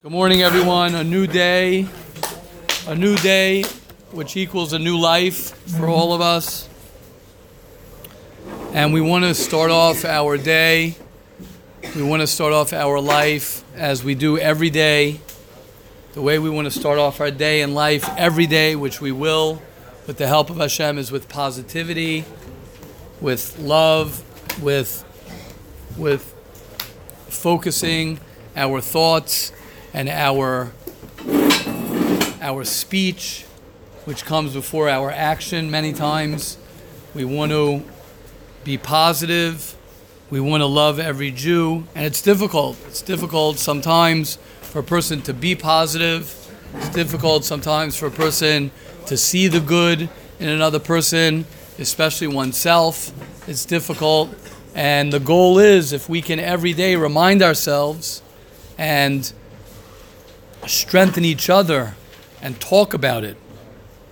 Good morning, everyone. A new day, a new day, which equals a new life for all of us. And we want to start off our day, we want to start off our life as we do every day. The way we want to start off our day in life every day, which we will, with the help of Hashem, is with positivity, with love, with, with focusing our thoughts and our our speech, which comes before our action many times. We want to be positive. We want to love every Jew, and it's difficult. It's difficult sometimes for a person to be positive. It's difficult sometimes for a person to see the good in another person, especially oneself. It's difficult. And the goal is if we can every day remind ourselves and strengthen each other and talk about it.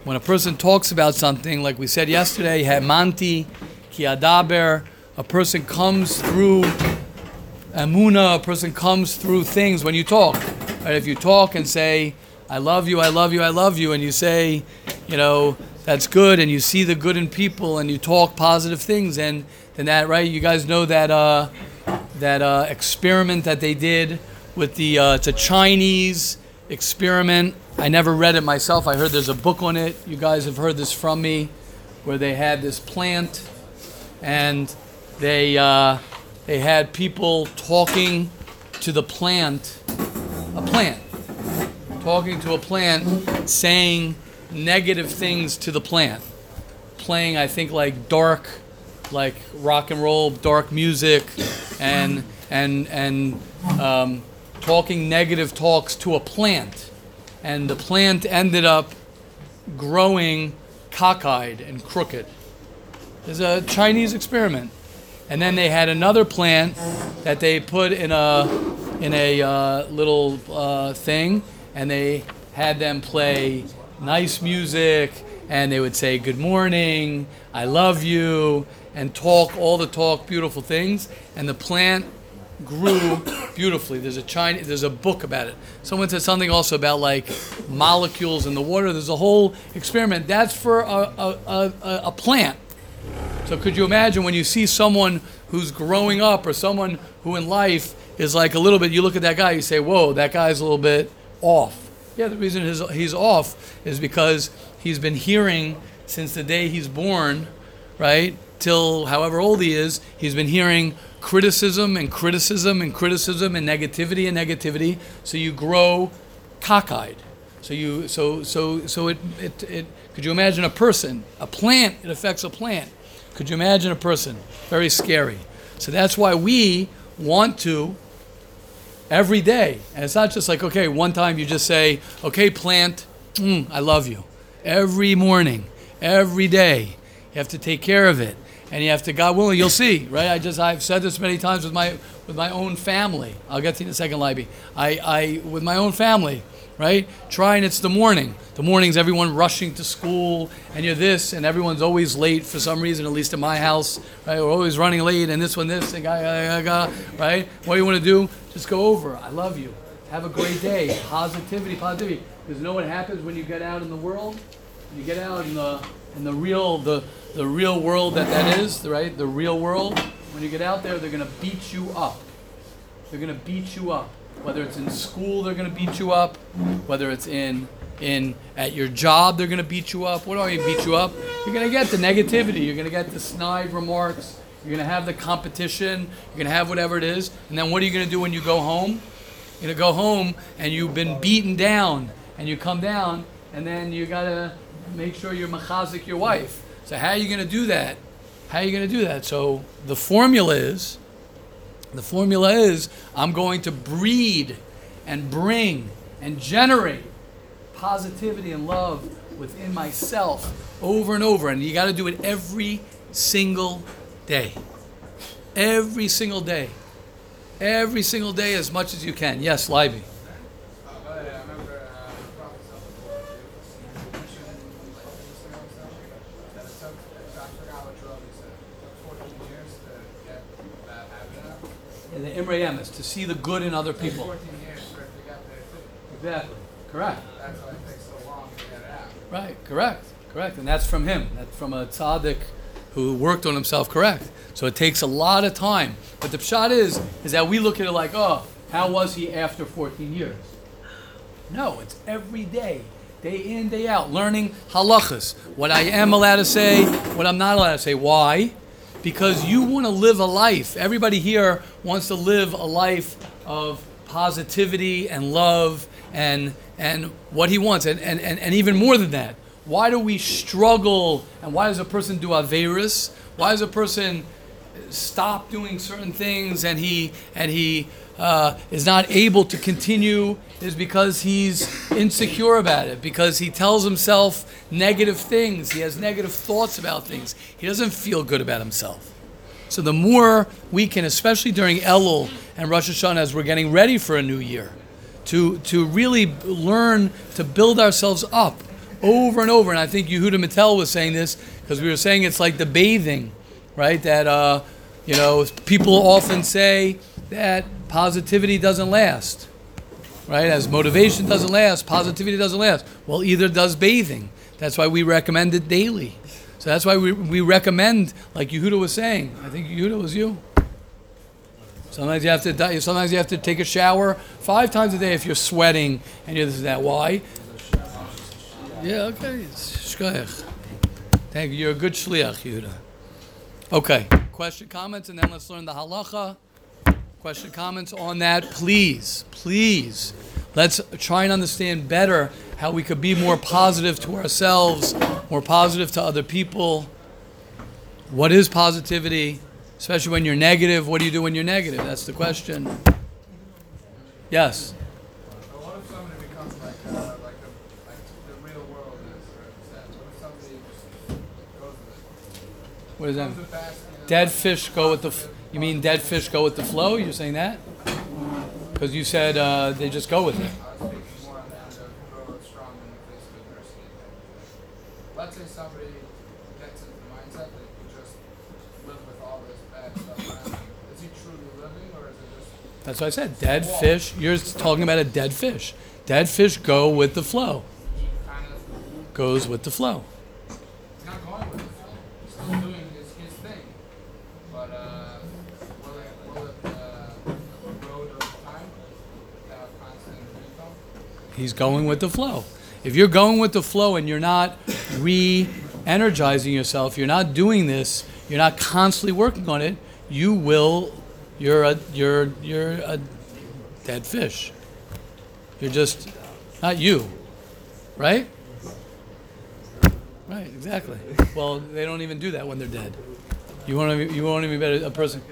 When a person talks about something, like we said yesterday, Hemanti, Kiadaber, a person comes through Amuna, a person comes through things when you talk. Right? If you talk and say, I love you, I love you, I love you, and you say, you know, that's good, and you see the good in people, and you talk positive things, and then that, right? You guys know that uh, that uh, experiment that they did with the, uh, it's a Chinese experiment. I never read it myself. I heard there's a book on it. You guys have heard this from me, where they had this plant, and they uh, they had people talking to the plant, a plant, talking to a plant, saying negative things to the plant, playing I think like dark, like rock and roll, dark music, and and and um, talking negative talks to a plant. And the plant ended up growing cockeyed and crooked. It's a Chinese experiment. And then they had another plant that they put in a in a uh, little uh, thing, and they had them play nice music, and they would say good morning, I love you, and talk all the talk beautiful things. And the plant grew beautifully. There's a Chinese, there's a book about it. Someone said something also about like molecules in the water. There's a whole experiment. That's for a, a, a, a plant. So could you imagine when you see someone who's growing up or someone who in life is like a little bit, you look at that guy, you say, whoa, that guy's a little bit off. Yeah, the reason he's, he's off is because he's been hearing since the day he's born, right, till however old he is, he's been hearing criticism and criticism and criticism and negativity and negativity. So you grow cockeyed. So you so so so it, it it could you imagine a person, a plant, it affects a plant. Could you imagine a person? Very scary. So that's why we want to every day. And it's not just like, okay, one time you just say, okay, plant, mm, I love you. Every morning, every day, you have to take care of it and you have to God willing, you'll see, right? I just I've said this many times with my with my own family. I'll get to you in a second, Libby. I, I with my own family, right? Trying it's the morning. The morning's everyone rushing to school, and you're this, and everyone's always late for some reason. At least in my house, right? We're always running late, and this one, this, and guy, right? What do you want to do? Just go over. I love you. Have a great day. Positivity, positivity. Because you know what happens when you get out in the world? You get out in the in the real the the real world that that is, right? The real world. When you get out there, they're going to beat you up. They're going to beat you up. Whether it's in school, they're going to beat you up. Whether it's in in at your job, they're going to beat you up. What I mean beat you up? You're going to get the negativity. You're going to get the snide remarks. You're going to have the competition. You're going to have whatever it is. And then what are you going to do when you go home? You're going to go home and you've been beaten down. And you come down and then you got to make sure you're machazik your wife. So how are you going to do that? How are you going to do that? So the formula is, the formula is, I'm going to breed and bring and generate positivity and love within myself over and over. And you got to do it every single day. Every single day. Every single day as much as you can. Yes, Libby. the Imre Emes, to see the good in other people. Exactly. Correct. That's why it takes so long to get out. Right. Correct. Correct. And that's from him. That's from a tzaddik who worked on himself. Correct. So it takes a lot of time. But the shot is, is that we look at it like, oh, how was he after 14 years? No, it's every day, day in, day out, learning halachas. What I am allowed to say, what I'm not allowed to say. Why? Because you want to live a life. Everybody here wants to live a life of positivity and love and and what he wants. And, and, and, and even more than that, why do we struggle and why does a person do Averis? Why does a person stop doing certain things and he and he uh, is not able to continue is because he's insecure about it because he tells himself negative things. He has negative thoughts about things. He doesn't feel good about himself. So the more we can especially during Elul and Rosh Hashanah as we're getting ready for a new year to to really learn to build ourselves up over and over. And I think Yehuda Mattel was saying this because we were saying it's like the bathing right that uh, you know, people often say that positivity doesn't last, right? As motivation doesn't last, positivity doesn't last. Well, either does bathing. That's why we recommend it daily. So that's why we, we recommend, like Yehuda was saying. I think Yehuda was you. Sometimes you have to. Sometimes you have to take a shower five times a day if you're sweating and you're this and that. Why? Yeah. Okay. Thank you. You're a good shliach, Yehuda. Okay. Question, comments, and then let's learn the halacha. Question, comments on that, please, please. Let's try and understand better how we could be more positive to ourselves, more positive to other people. What is positivity? Especially when you're negative. What do you do when you're negative? That's the question. Yes. But what if somebody becomes like, uh, like, the, like the real world is represented? What if somebody just goes with it? What is that? Comes with fast, you know, Dead fish go with the. f- You mean dead fish go with the flow? You're saying that? Because you said uh, they just go with it. I was speaking more on the end of grow strong in the face of adversity. Let's say somebody gets into the mindset that just live with all this bad stuff. Is he truly living or is it just That's what I said. Dead fish. You're talking about a dead fish. Dead fish go with the flow. he kind of Goes with the flow. He's not going with it. He's still doing his, his thing. But uh, will it, will it uh, erode over time without constant recall? He's going with the flow. If you're going with the flow and you're not re energizing yourself, you're not doing this, you're not constantly working on it, you will you're a you're you're a dead fish. You're just not you. Right? Right, exactly. Well, they don't even do that when they're dead. You won't even, you won't even be a person.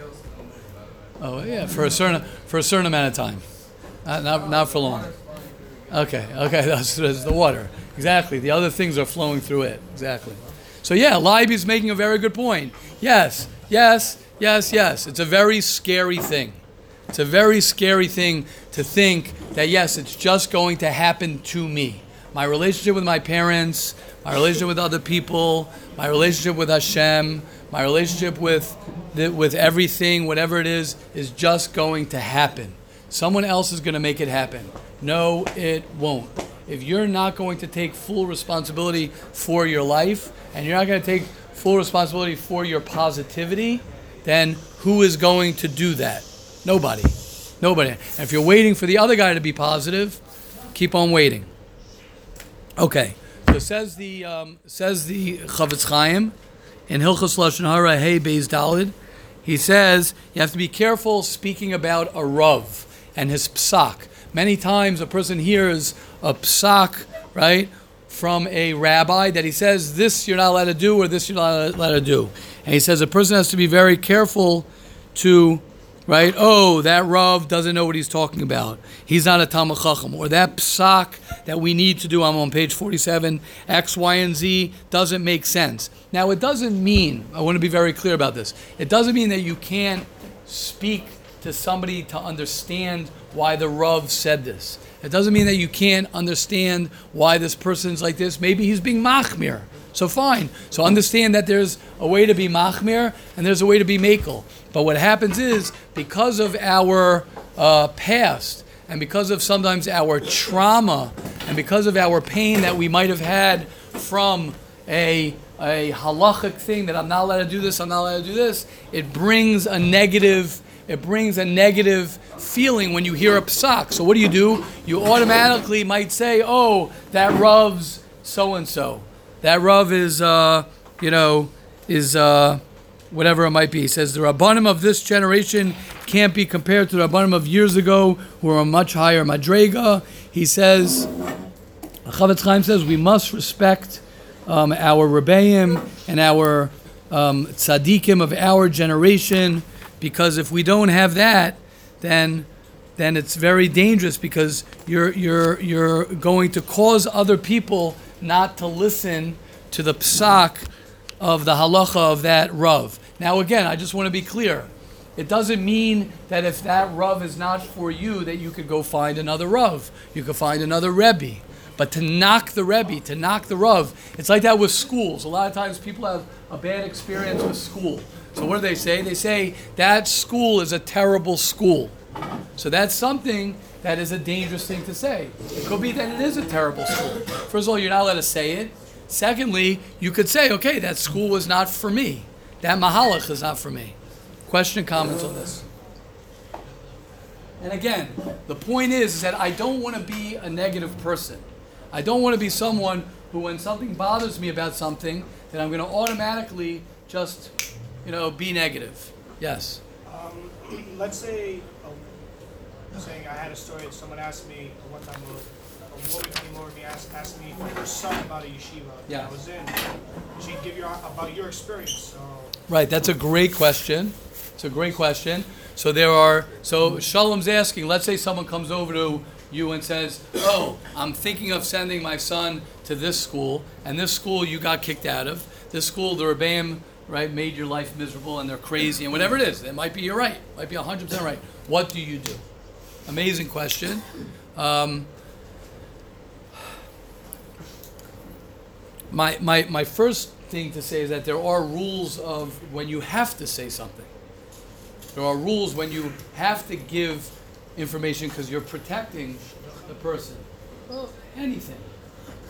Oh yeah, for a certain for a certain amount of time, not not, not for long. Okay, okay, that's, that's the water. Exactly. The other things are flowing through it. Exactly. So yeah, Leiby's making a very good point. Yes, yes, yes, yes. It's a very scary thing. It's a very scary thing to think that yes, it's just going to happen to me. My relationship with my parents, my relationship with other people, my relationship with Hashem, my relationship with the, with everything, whatever it is, is just going to happen. Someone else is going to make it happen. No, it won't. If you're not going to take full responsibility for your life and you're not going to take full responsibility for your positivity, then who is going to do that? Nobody. Nobody. And if you're waiting for the other guy to be positive, keep on waiting. Okay. So says the um, says the Chofetz Chaim in Hilchos Lashon Hara Hey Beis Dalid. He says you have to be careful speaking about a rav and his psak. Many times a person hears a psak, right, from a rabbi that he says this you're not allowed to do or this you're not allowed to do, and he says a person has to be very careful to right? Oh, that Rav doesn't know what he's talking about. He's not a Talmud Chacham. Or that psak that we need to do, I'm on page 47, X, Y, and Z doesn't make sense. Now, it doesn't mean, I want to be very clear about this, it doesn't mean that you can't speak to somebody to understand why the Rav said this. It doesn't mean that you can't understand why this person's like this. Maybe he's being machmir. So fine. So understand that there's a way to be machmir and there's a way to be makel. But what happens is because of our uh, past and because of sometimes our trauma and because of our pain that we might have had from a a halachic thing that I'm not allowed to do this, I'm not allowed to do this, it brings a negative it brings a negative feeling when you hear a psak. So what do you do? You automatically might say, "Oh, that Rav's so and so. That Rav is, uh, you know, is uh, whatever it might be." He says the rabbanim of this generation can't be compared to the rabbanim of years ago, who are a much higher madrega. He says, Chofetz Chaim says we must respect um, our rebbeim and our um, tzaddikim of our generation because if we don't have that, then then it's very dangerous because you're you're you're going to cause other people not to listen to the psak of the halacha of that rav. Now again, I just want to be clear. It doesn't mean that if that rav is not for you that you could go find another rav. You could find another rebbe. But to knock the rebbe, to knock the rav, it's like that with schools. A lot of times people have a bad experience with school. So what do they say? They say that school is a terrible school. So that's something that is a dangerous thing to say. It could be that it is a terrible school. First of all, you're not allowed to say it. Secondly, you could say, okay, that school was not for me. That mahalach is not for me. Question and comments on this? And again, the point is, is that I don't want to be a negative person. I don't want to be someone who, when something bothers me about something, that I'm going to automatically just, you know, be negative. Yes. Um, let's say, uh, saying I had a story that someone asked me one time, a, a woman came over to me asked, asked me for her son about a yeshiva that I was in. She'd give you about your experience. So Right, that's a great question. It's a great question. So there are, so Shalom's asking, let's say someone comes over to you and says, Oh, I'm thinking of sending my son to this school, and this school you got kicked out of. This school, the Rebbeim, right, made your life miserable and they're crazy, and whatever it is, it might be you're right, might be 100% right. What do you do? Amazing question. Um, my, my, my first thing to say is that there are rules of when you have to say something. There are rules when you have to give information because you're protecting the person. Anything.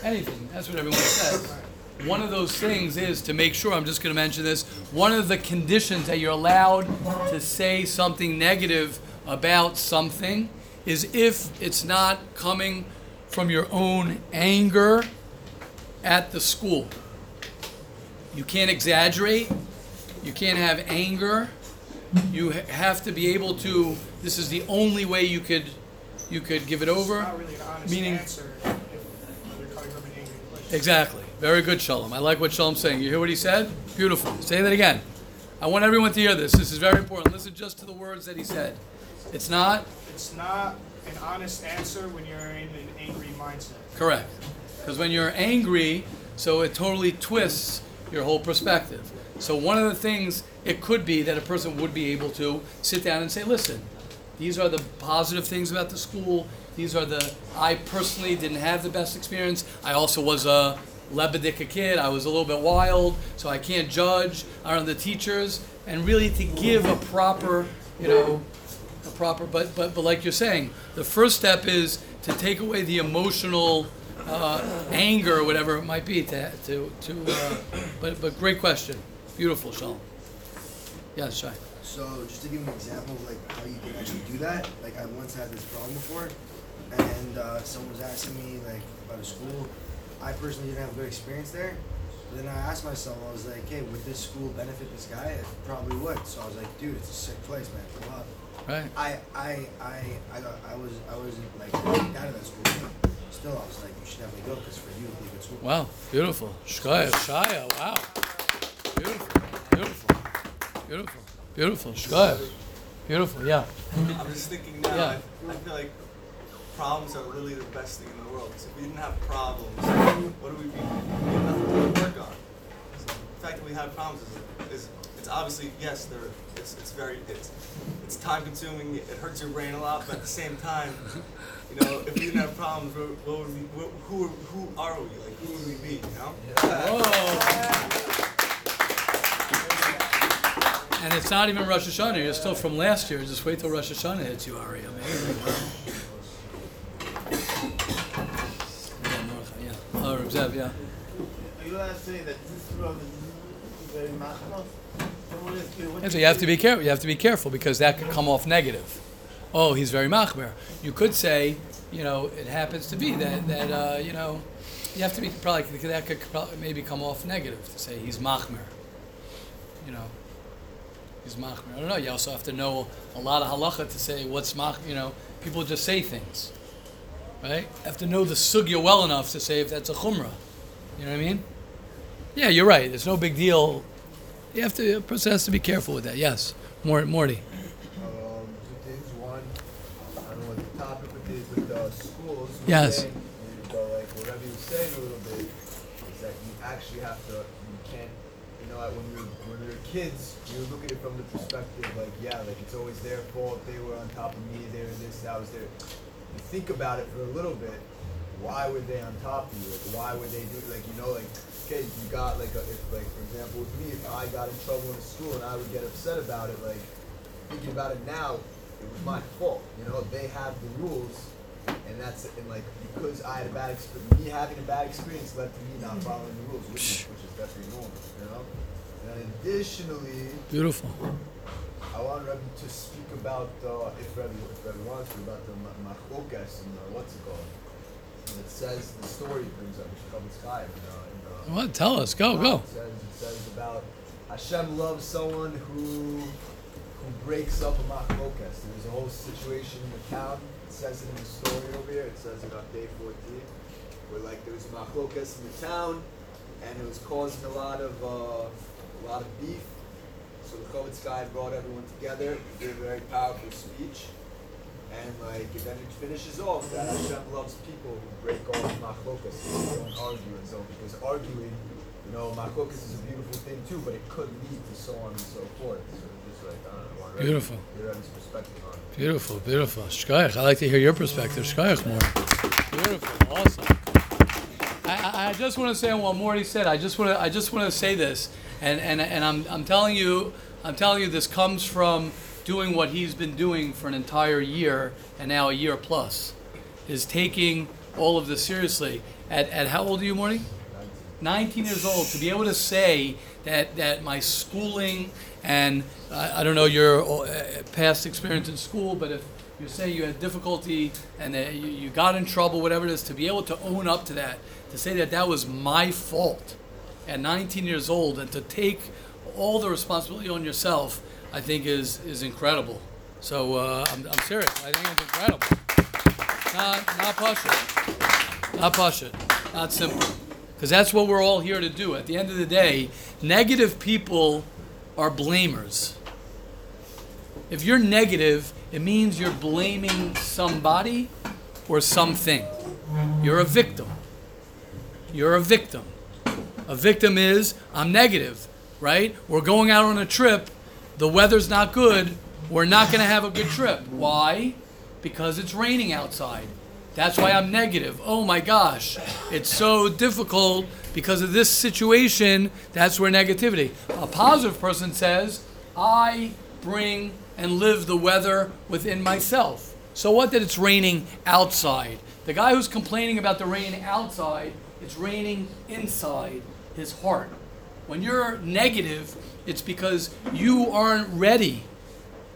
Anything. That's what everyone says. One of those things is to make sure, I'm just going to mention this, one of the conditions that you're allowed to say something negative about something is if it's not coming from your own anger at the school. You can't exaggerate. You can't have anger. You have to be able to. This is the only way you could you could give it it's over. not really an honest meaning- answer if you're coming from an angry place. Exactly. Very good, Shalom. I like what Shalom's saying. You hear what he said? Beautiful. Say that again. I want everyone to hear this. This is very important. Listen just to the words that he said. It's not It's not an honest answer when you're in an angry mindset. Correct. Because when you're angry, so it totally twists your whole perspective. So one of the things it could be that a person would be able to sit down and say, listen, these are the positive things about the school. These are the I personally didn't have the best experience. I also was a Lebedika kid. I was a little bit wild, so I can't judge. I don't know the teachers, and really to give a proper, you know, a proper but but but like you're saying the first step is to take away the emotional uh, anger or whatever it might be to to to uh, but but great question beautiful Sean yes Shai So just to give an example of like how you can actually do that, like I once had this problem before, and uh, someone was asking me like about a school. I personally didn't have a good experience there. But then I asked myself, I was like, hey, would this school benefit this guy? It probably would. So I was like, dude, it's a sick place, man. Pull up. right I I I I got I was I was like kicked out of that school. Still, I was like, you should definitely go because for you, it'd be a good school. wow beautiful Shkoyach Shaya wow beautiful beautiful beautiful beautiful Shkoyach beautiful yeah I'm just thinking now. Yeah. I, I feel like problems are really the best thing in the world. Because if we didn't have problems, what do we be? We have nothing to work on. So the fact that we have problems is, is it's obviously yes, they're it's it's very it's it's time consuming. It hurts your brain a lot, but at the same time, you know, if we didn't have problems, what, would we? Who who are we? Like who would we be? You know? and it's not even Rosh Hashanah you're still from last year just wait till Rosh Hashanah hits you Ari amazing wow. Zev, yeah. Are you not saying that this brother is very machmas? Someone is here, what And so you have to be careful. You have to be careful because that could come off negative. Oh, he's very machmir. You could say, you know, it happens to be that that uh, you know, you have to be probably that could probably maybe come off negative to say he's machmir. You know, he's machmir. I don't know. You also have to know a lot of halacha to say what's mach. You know, people just say things, right? You have to know the sugya well enough to say if that's a chumrah. You know what I mean? Yeah, you're right. It's no big deal you have to. A person has to be careful with that. Yes, Mor- Morty. Um, two things. One, I don't know what the topic it is, but uh, schools. Yes. saying, But like whatever you were saying a little bit is that you actually have to. You can't. You know, like when you're when you're kids, you look at it from the perspective like, yeah, like it's always their fault. They were on top of me. They were this. That was their. Think about it for a little bit. Why were they on top of you? Like, why would they do like you know like okay you got like a, if like for example with me if I got in trouble in school and I would get upset about it like thinking about it now it was my fault you know they have the rules and that's and like because I had a bad experience me having a bad experience led to me not following the rules which is, which is definitely normal you know and additionally Beautiful. I want Rebbe to speak about uh, if Rebbe if Rebbe wants to about the ma- machlokas and uh, what's it called and it says the story brings up which comes sky in, in uh, What? Tell us. Go, go. it says, it says about Hashem loves someone who who breaks up a machlokas. There was a whole situation in the town. It says it in the story over here. It says it on day 14, where like there was a machlokas in the town, and it was causing a lot of uh, a lot of beef. So the Chofetz Chaim brought everyone together, did a very powerful speech, and like and then it finishes off that Hashem loves people who break off machlokas, who don't argue and so on, because arguing, you know, machlokas is a beautiful thing too, but it could lead to so on and so forth. So just like I don't know, I Beautiful. Perspective on it. Beautiful, beautiful. Shkoyach. I like to hear your perspective. Shkoyach more. Beautiful. Awesome. I, I, just want to say what Morty said. I just want to. I just want to say this, and and and I'm I'm telling you, I'm telling you, this comes from doing what he's been doing for an entire year and now a year plus, is taking all of this seriously. At at how old are you, Morty? 19 years old to be able to say that that my schooling and I, I don't know your uh, past experience in school, but if you say you had difficulty and you, you got in trouble, whatever it is, to be able to own up to that, to say that that was my fault at 19 years old, and to take all the responsibility on yourself, I think is is incredible. So uh, I'm, I'm serious. I think it's incredible. Not not pasha, not pasha, not simple. Because that's what we're all here to do. At the end of the day, negative people are blamers. If you're negative, it means you're blaming somebody or something. You're a victim. You're a victim. A victim is, I'm negative, right? We're going out on a trip, the weather's not good, we're not going to have a good trip. Why? Because it's raining outside. That's why I'm negative. Oh my gosh, it's so difficult because of this situation. That's where negativity. A positive person says, I bring and live the weather within myself. So what that it's raining outside? The guy who's complaining about the rain outside, it's raining inside his heart. When you're negative, it's because you aren't ready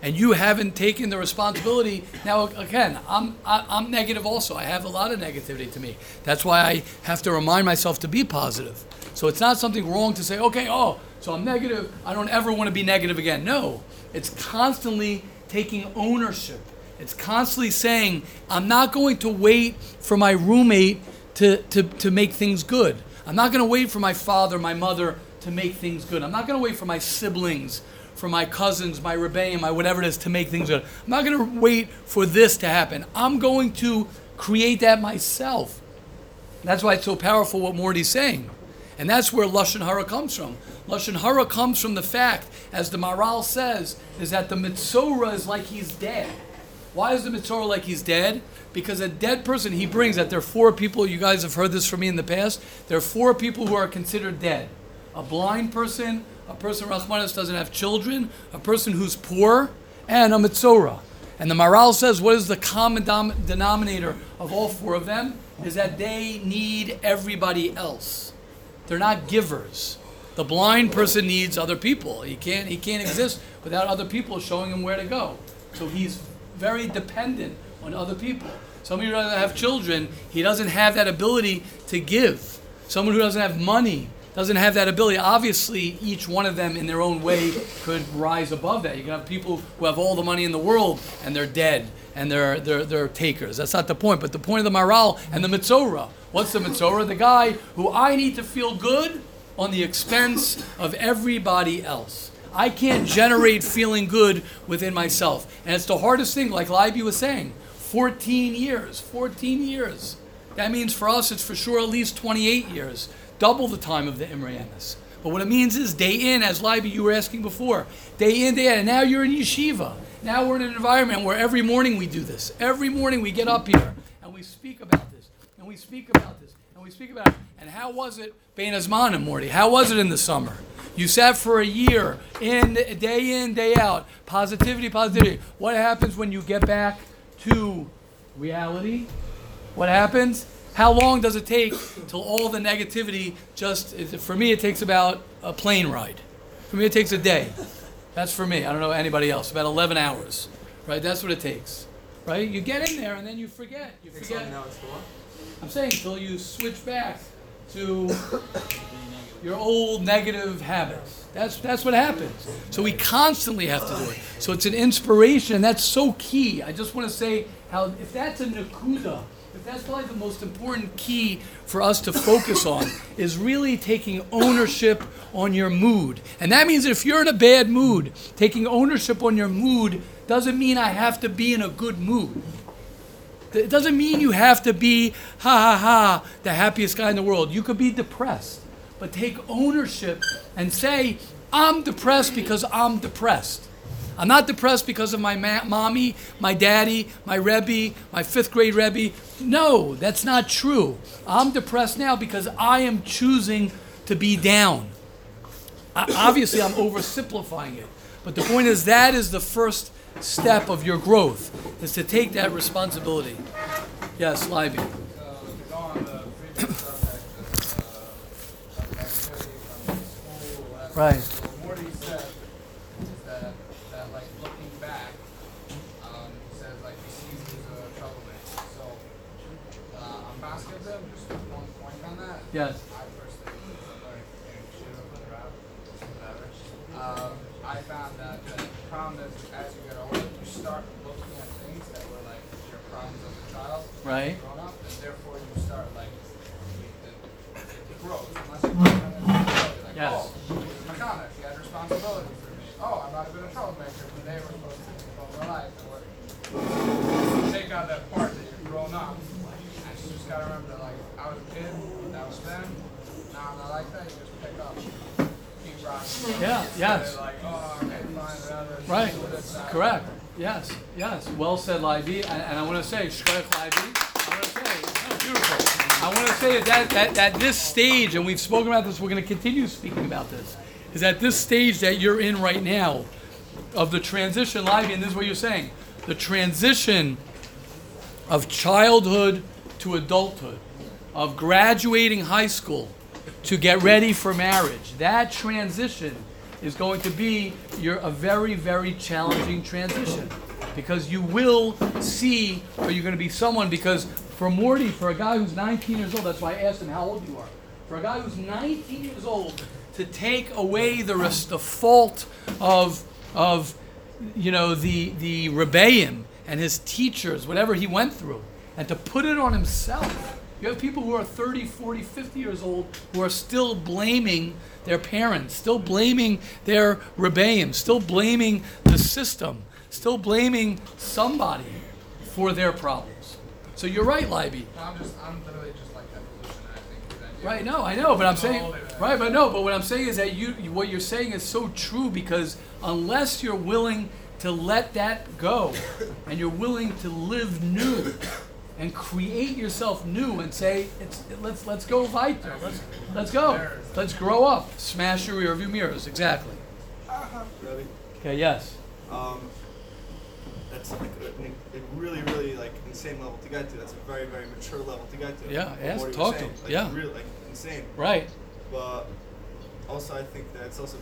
and you haven't taken the responsibility. Now, again, I'm I, I'm negative also. I have a lot of negativity to me. That's why I have to remind myself to be positive. So it's not something wrong to say, okay, oh, so I'm negative. I don't ever want to be negative again. No, it's constantly taking ownership. It's constantly saying, I'm not going to wait for my roommate to, to, to make things good. I'm not going to wait for my father, my mother to make things good. I'm not going to wait for my siblings for my cousins, my rebbeim, my whatever it is to make things good. I'm not going to wait for this to happen. I'm going to create that myself. That's why it's so powerful what Morty's saying. And that's where Lashon Hara comes from. Lashon Hara comes from the fact, as the Maharal says, is that the Metzora is like he's dead. Why is the Metzora like he's dead? Because a dead person he brings that there are four people, you guys have heard this from me in the past, there are four people who are considered dead. A blind person, a person Rahmanis doesn't have children, a person who's poor, and a Metzora. And the Maharal says, what is the common denominator of all four of them? Is that they need everybody else. They're not givers. The blind person needs other people. He can't, he can't exist without other people showing him where to go. So he's very dependent on other people. Somebody who doesn't have children, he doesn't have that ability to give. Someone who doesn't have money doesn't have that ability. Obviously, each one of them in their own way could rise above that. You can have people who have all the money in the world and they're dead and they're, they're, they're takers. That's not the point. But the point of the Maharal and the Metzora. What's the Metzora? The guy who I need to feel good on the expense of everybody else. I can't generate feeling good within myself. And it's the hardest thing, like Libby was saying 14 years. 14 years. That means for us, it's for sure at least 28 years, double the time of the Emes. But what it means is day in, as Libby, you were asking before, day in, day out. And now you're in yeshiva. Now we're in an environment where every morning we do this. Every morning we get up here and we speak about this, and we speak about this, and we speak about it. And how was it, Bein Azmanim, Morty? How was it in the summer? You sat for a year, in day in, day out. Positivity, positivity. What happens when you get back to reality? What happens? How long does it take till all the negativity just, for me, it takes about a plane ride. For me, it takes a day. That's for me. I don't know anybody else. About 11 hours, right? That's what it takes, right? You get in there and then you forget. You forget. now, it's for what? I'm saying until you switch back to your old negative habits. That's that's what happens. So we constantly have to do it. So it's an inspiration, and that's so key. I just want to say how if that's a nakuda, if that's probably the most important key for us to focus on, is really taking ownership on your mood. And that means if you're in a bad mood, taking ownership on your mood doesn't mean I have to be in a good mood. It doesn't mean you have to be, ha ha ha, the happiest guy in the world. You could be depressed, but take ownership and say, I'm depressed because I'm depressed. I'm not depressed because of my ma- mommy, my daddy, my Rebbe, my fifth grade Rebbe. No, that's not true. I'm depressed now because I am choosing to be down. I- obviously, I'm oversimplifying it, but the point is that is the first step of your growth is to take that responsibility. Yes, Libby. Uh, to go on the previous subject of, uh, of activity from school, whatever. Right. So what Morty said is that, that like looking back, um, he says like he sees he's a troublemaker. So, uh, on basketball, just one point on that. Yes. I personally, like, shoot up with a rap, whatever. Um, I found that the problem is as you get older, you start looking at things that were like your problems as a child Right. grown up, and therefore you start like you, it, it grows. Unless you Yes. oh, he had responsibility for me. Oh, I might have been a troublemaker when they were supposed to control my life. And what, take out that part that you're grown up, and you just gotta remember that like I was a kid, that was then. Now I'm not like that. You just pick up, keep rocking. Yeah, yes. Like, oh, okay, fine. Right. do this, that. Correct. Yes. Yes. Well said, Libby. And, and I want to say, Shkoyach Libby. I want to say, oh, beautiful. I want to say that, that that this stage, and we've spoken about this. We're going to continue speaking about this. Is at this stage that you're in right now, of the transition, Libby, and this is what you're saying, the transition of childhood to adulthood, of graduating high school to get ready for marriage. That transition is going to be your a very very challenging transition because you will see are you're going to be someone because for Morty for a guy who's 19 years old that's why I asked him how old you are. For a guy who's 19 years old to take away the res- the fault of of you know the the rebbeim and his teachers whatever he went through and to put it on himself. You have people who are 30 40 50 years old who are still blaming their parents still blaming their rebbeim still blaming the system still blaming somebody for their problems so you're right libby I'm just, I'm literally just like evolution. I think that you- Right, no, I know, but I'm saying, All of it. right, but no, but what I'm saying is that you, you- what you're saying is so true because unless you're willing to let that go and you're willing to live new and create yourself new and say, it's, let's, let's go weiter, let's, let's go, let's grow up, smash your rearview mirrors, exactly. Ready? Okay, yes, Um, that's like a really, really like insane level to get to. That's a very, very mature level to get to. Yeah, yes, talk to saying. Like, Yeah. really, like insane. Right. But also, I think that it's also,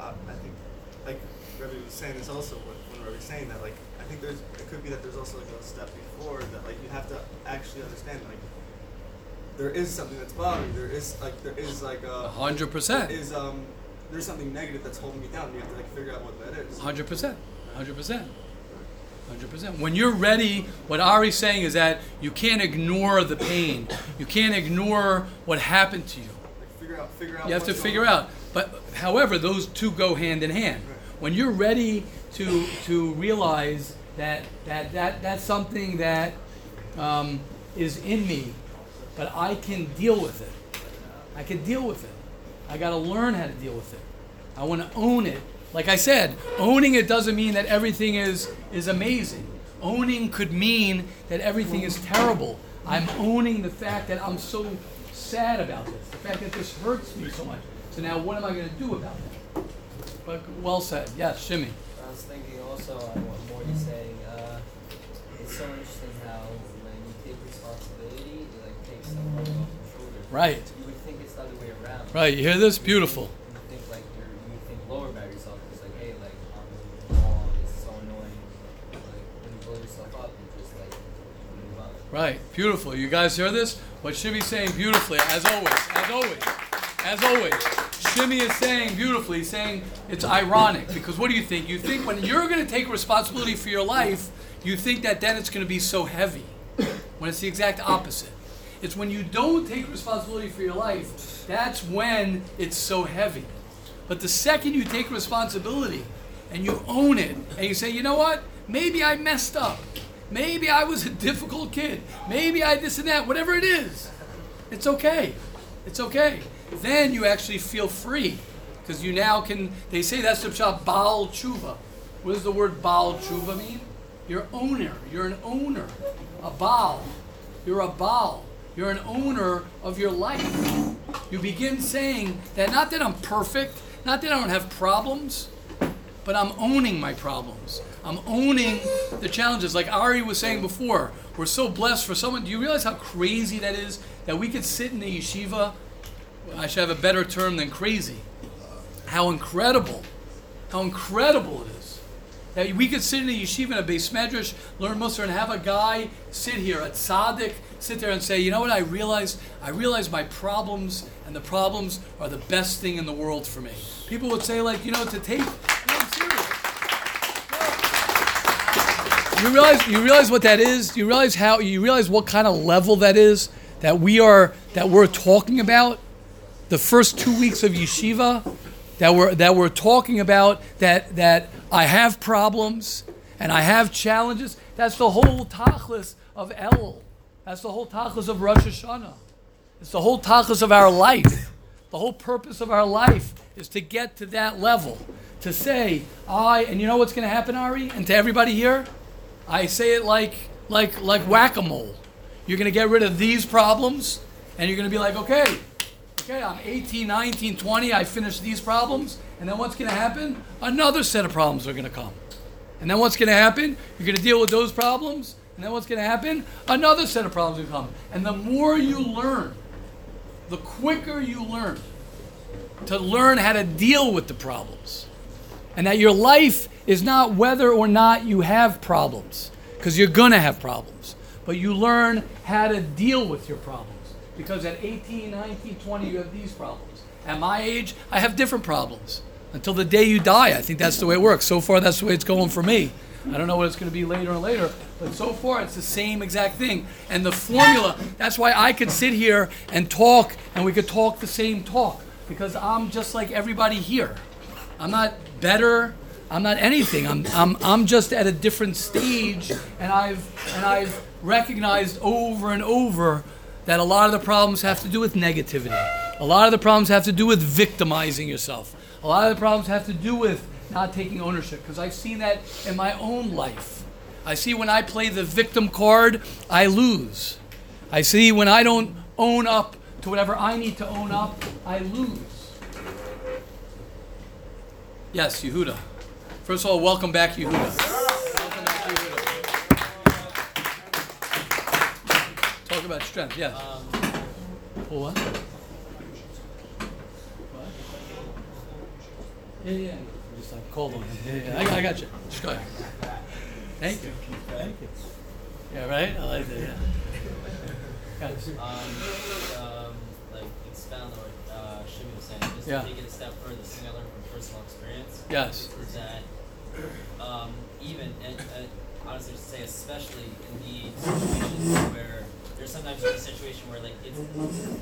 uh, I think, like Rebbe was saying this also when, when Rebbe was saying that, like, I think there's, it could be that there's also like a step before that, like, you have to actually understand, like, there is something that's bothering you. There is, like, there is, like, a. A hundred percent. is um, there's something negative that's holding me down. You have to, like, figure out what that is. Hundred percent. Hundred percent. Hundred percent. When you're ready, what Ari's saying is that you can't ignore the pain. You can't ignore what happened to you. Like, figure out, figure out. You have to figure out. But however, those two go hand in hand. When you're ready to to realize that that, that that's something that um, is in me, but I can deal with it. I can deal with it. I got to learn how to deal with it. I want to own it. Like I said, owning it doesn't mean that everything is is amazing. Owning could mean that everything is terrible. I'm owning the fact that I'm so sad about this. The fact that this hurts me so much. So now what am I going to do about that? But well said. Yes, Shimmy. I was thinking also on what Morty's saying. Uh, it's so interesting how when you take responsibility, it like takes some load off your shoulders. Right. You would think it's the other way around. Right. You hear this? Beautiful. Right. Beautiful. You guys hear this? What Shimmy's saying beautifully, as always, as always, as always. Shimmy is saying beautifully, saying it's ironic because what do you think? You think when you're going to take responsibility for your life, you think that then it's going to be so heavy. When it's the exact opposite. It's when you don't take responsibility for your life, that's when it's so heavy. But the second you take responsibility and you own it and you say, you know what? Maybe I messed up. Maybe I was a difficult kid. Maybe I this and that. Whatever it is, it's okay. It's okay. Then you actually feel free because you now can. They say that's the pshat Baal Tshuva. What does the word Baal Tshuva mean? You're owner. You're an owner. A Baal. You're a Baal. You're an owner of your life. You begin saying that not that I'm perfect, not that I don't have problems, but I'm owning my problems. I'm owning the challenges. Like Ari was saying before, we're so blessed for someone. Do you realize how crazy that is? That we could sit in the yeshiva. I should have a better term than crazy. How incredible, how incredible it is. That we could sit in a yeshiva in a beis medrash, learn Musar, and have a guy sit here, a tzaddik, sit there and say, you know what, I realize, I realize my problems, and the problems are the best thing in the world for me. People would say, like, you know, to take, no, I'm serious. You realize, you realize what that is? You realize how, you realize what kind of level that is that we are, that we're talking about? The first two weeks of yeshiva, that we're that we're talking about that that I have problems and I have challenges. That's the whole tachlis of El. That's the whole tachlis of Rosh Hashanah. It's the whole tachlis of our life. The whole purpose of our life is to get to that level. To say, I and you know what's gonna happen, Ari? And to everybody here, I say it like like like whack-a-mole. You're gonna get rid of these problems, and you're gonna be like, okay, Okay, I'm 18, 19, 20, I finished these problems, and then what's going to happen? Another set of problems are going to come. And then what's going to happen? You're going to deal with those problems, and then what's going to happen? Another set of problems will come. And the more you learn, the quicker you learn to learn how to deal with the problems. And that your life is not whether or not you have problems, because you're going to have problems, but you learn how to deal with your problems. Because at 18, 19, 20, you have these problems. At my age, I have different problems. Until the day you die, I think that's the way it works. So far, that's the way it's going for me. I don't know what it's going to be later and later, but so far, it's the same exact thing. And the formula, that's why I could sit here and talk, and we could talk the same talk, because I'm just like everybody here. I'm not better. I'm not anything. I'm, I'm, I'm just at a different stage, and I've, and I've recognized over and over that a lot of the problems have to do with negativity. A lot of the problems have to do with victimizing yourself. A lot of the problems have to do with not taking ownership, because I've seen that in my own life. I see when I play the victim card, I lose. I see when I don't own up to whatever I need to own up, I lose. Yes, Yehuda. First of all, welcome back, Yehuda. Welcome back, Yehuda. Talk about strength, yes. Pull um, what? Yeah, yeah. i Just like cold on him. Yeah, yeah. I, I got you. Just go ahead. Thank you. Thank you. Yeah, right? I like that, yeah. Um, um, like expand on what uh, Shimmy was saying, just yeah. to take it a step further, something I learned personal experience. Yes. Is that um, even and, and honestly, to say especially in the situations where there's sometimes a situation where like it's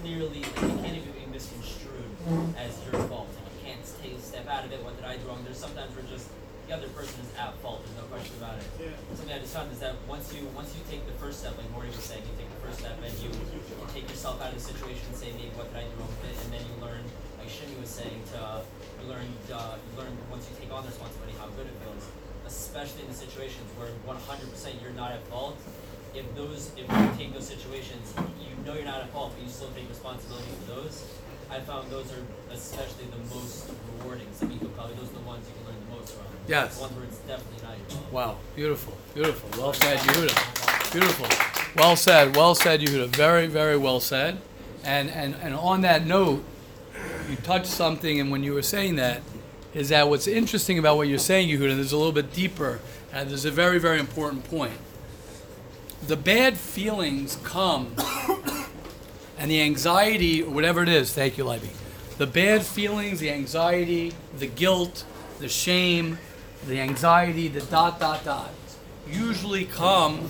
clearly like it can't even be misconstrued as your fault. Like you can't take a step out of it. What did I do wrong? There's sometimes where just the other person is at fault. There's no question about it. Yeah. Something I just found is that once you once you take the first step, like Morty was saying, you take the first step and you, you take yourself out of the situation and say maybe what did I do wrong with it, and then you learn, like Shimi was saying, to you learn uh, you learn once you take on the responsibility how good it feels, especially in the situations where 100% you're not at fault. If those if you take those situations, you know you're not at fault, but you still take responsibility for those. I found those are especially the most rewarding. Some people probably those are the ones you can learn the most from. Yes. The ones where it's definitely not your fault. Wow, beautiful, beautiful. Well said, Yehuda. Beautiful. Well said, well said, Yehuda. Very, very well said. And, and, and on that note, you touched something, and when you were saying that, is that what's interesting about what you're saying, Yehuda, there's a little bit deeper, and there's a very, very important point. The bad feelings come, and the anxiety, or whatever it is, thank you, Libby. The bad feelings, the anxiety, the guilt, the shame, the anxiety, the dot, dot, dot, usually come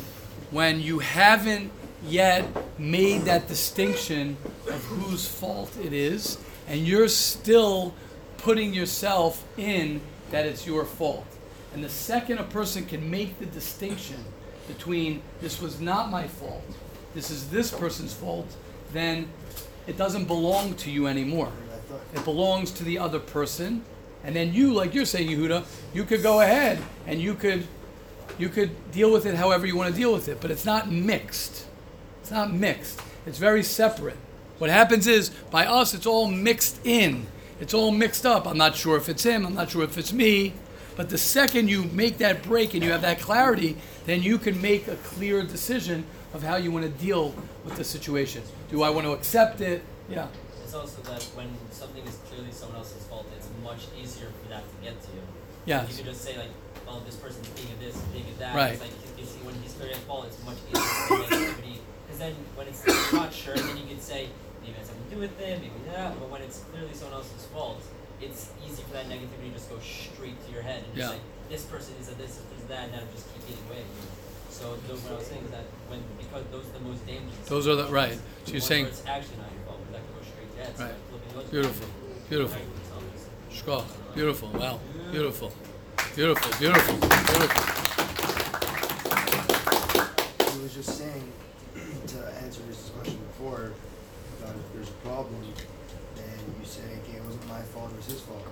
when you haven't yet made that distinction of whose fault it is, and you're still putting yourself in that it's your fault. And the second a person can make the distinction between this was not my fault, this is this person's fault, then it doesn't belong to you anymore. It belongs to the other person, and then you, like you're saying, Yehuda, you could go ahead and you could, you could deal with it however you want to deal with it. But it's not mixed. It's not mixed. It's very separate. What happens is by us, it's all mixed in. It's all mixed up. I'm not sure if it's him. I'm not sure if it's me. But the second you make that break and you have that clarity, then you can make a clear decision of how you want to deal with the situation. Do I want to accept it? Yeah. It's also that when something is clearly someone else's fault, it's much easier for that to get to you. Yes. You can just say like, "Oh, this person's being of this, being of that." Right. It's like you see when he's clearly at fault, it's much easier for negativity. Because then when it's not sure, then you can say maybe it has something to do with them, maybe not. But when it's clearly someone else's fault, it's easy for that negativity to just go straight to your head and just Yeah. like this person is a this, this is that, and that'll just keep getting away. So those, what I was saying is that when because those are the most dangerous. Those are the right. So The you're saying it's actually not your fault, but that can go straight to your head. So Right. like Beautiful. people, Beautiful. like yourself, just- Shkoyach. Beautiful. Wow. Beautiful. Beautiful. Beautiful. Beautiful. he was just saying, to answer his question before, about if there's a problem, then you say, okay, it wasn't my fault, it was his fault.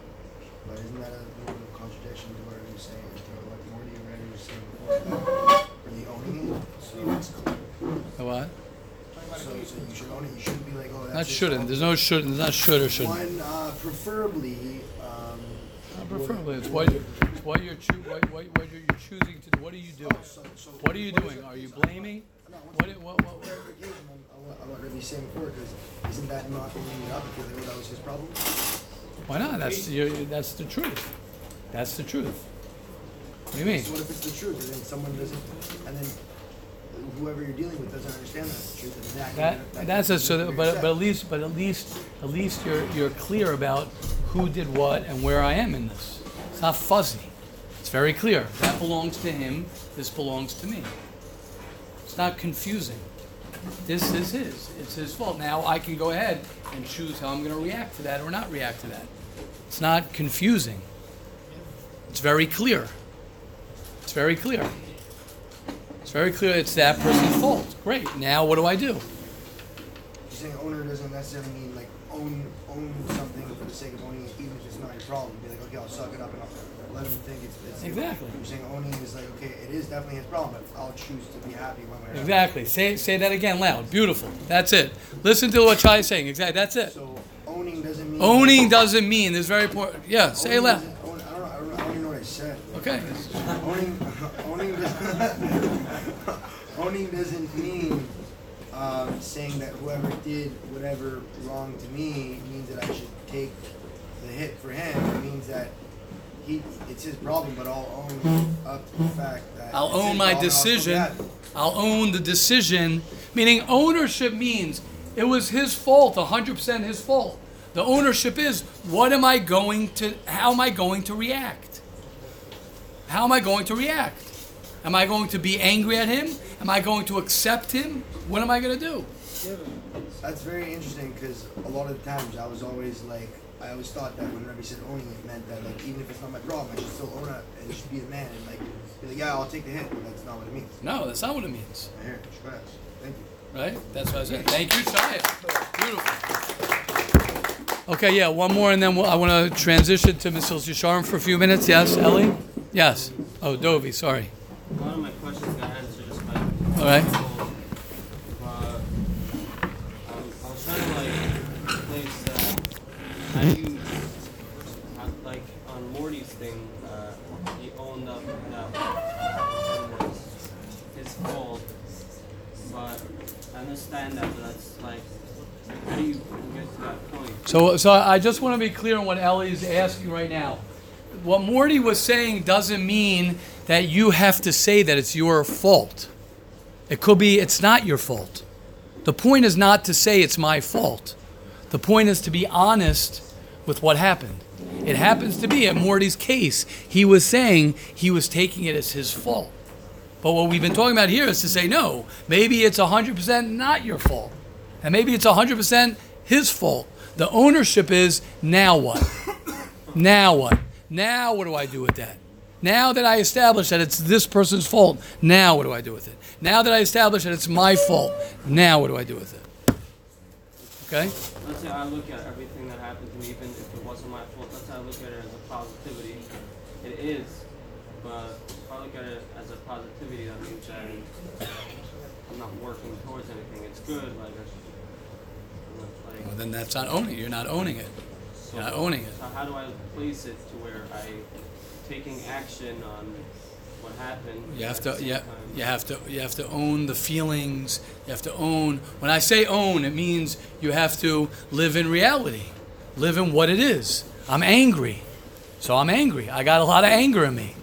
But isn't that a little bit of contradiction to what he was saying, to what Morty already was saying before? Or the owning it, so it's clear. The what? So, so you should own it, you shouldn't be like, oh, that's Not his shouldn't. fault. There's no should. There's not should or shouldn't. One, uh, preferably, um. Preferably. It's what, you- it's what you're choo- what, what, what you're choosing to do. What are you doing? So, so. What are you is doing? it? Are you blaming? What? it- What? What? what? clarification on, on what, what Rabbi's saying before, because isn't that not owning it up if like, oh, that was his problem? Why not? That's you that's the truth. That's the truth. What do you mean? So what if it's the truth, and then someone doesn't, and then whoever you're dealing with doesn't understand that's the truth, and that. That, that that's it. So, that, but, but at least, but at least, at least you're you're clear about who did what and where I am in this. It's not fuzzy. It's very clear. That belongs to him. This belongs to me. It's not confusing. This is his. It's his fault. Now I can go ahead and choose how I'm going to react to that or not react to that. It's not confusing. It's very clear. It's very clear. It's very clear. It's that person's fault. Great. Now what do I do? You're saying owner doesn't necessarily mean like own, own something for the sake of owning it, even if it's not your problem. Be like, okay, I'll suck it up and I'll let him think it's, it's. Exactly. You're saying owning is like, okay, it is definitely his problem, but I'll choose to be happy one way or another. Exactly. Say say that again loud. Beautiful. That's it. Listen to what Chai is saying. Exactly. That's it. So owning doesn't mean. Owning doesn't mean there's very important. Yeah. Say it Owning loud. doesn't- own- I don't know, I don't I don't even know what I said. Okay. owning owning doesn't owning doesn't mean um, saying that whoever did whatever wrong to me means that I should take the hit for him. It means that he it's his problem, but I'll own up to the fact that I'll own my problem and I'll still decision. I'll own the decision. Meaning, ownership means it was his fault, 100% his fault. The ownership is what am I going to, how am I going to react? How am I going to react? Am I going to be angry at him? Am I going to accept him? What am I going to do? That's very interesting because a lot of times I was always like, I always thought that whenever he said owning it meant that like even if it's not my problem, I should still own it and just be a man and like be like, yeah, I'll take the hit. But that's not what it means. No, that's not what it means. Here, Shkras. Thank you. Right? That's what I said. Thank you, Shia. Beautiful. Okay, yeah, one more, and then we'll, I want to transition to Mesilas Yesharim for a few minutes. Yes, Ellie? Yes. Oh, Dovey, sorry. One of my questions got answered just by. All right. Uh, um, I was trying to like place that. How do you, how, like on Morty's thing, uh, he owned up that it was his fault, but I understand that, but that's like, how do you get to that point? So, so I just want to be clear on what Ellie is asking right now. What Morty was saying doesn't mean that you have to say that it's your fault. It could be it's not your fault. The point is not to say it's my fault. The point is to be honest with what happened. It happens to be, in Morty's case, he was saying he was taking it as his fault. But what we've been talking about here is to say, no, maybe it's 100% not your fault. And maybe it's 100% his fault. The ownership is now what? now what? Now what do I do with that? Now that I establish that it's this person's fault, now what do I do with it? Now that I establish that it's my fault, now what do I do with it? Okay? Let's say I look at everything that happened to me, even if it wasn't my fault. Let's say I look at it as a positivity. It is, but if I look at it as a positivity, that means that I'm not working towards anything. It's good, like I should, like. Well, then that's not owning it. You're not owning it. so, You're not owning it. So how do I place it to where I taking action on what happened? You have to yeah, time? you have to you have to own the feelings. You have to own. When I say own, it means you have to live in reality. Live in what it is. I'm angry. So I'm angry. I got a lot of anger in me.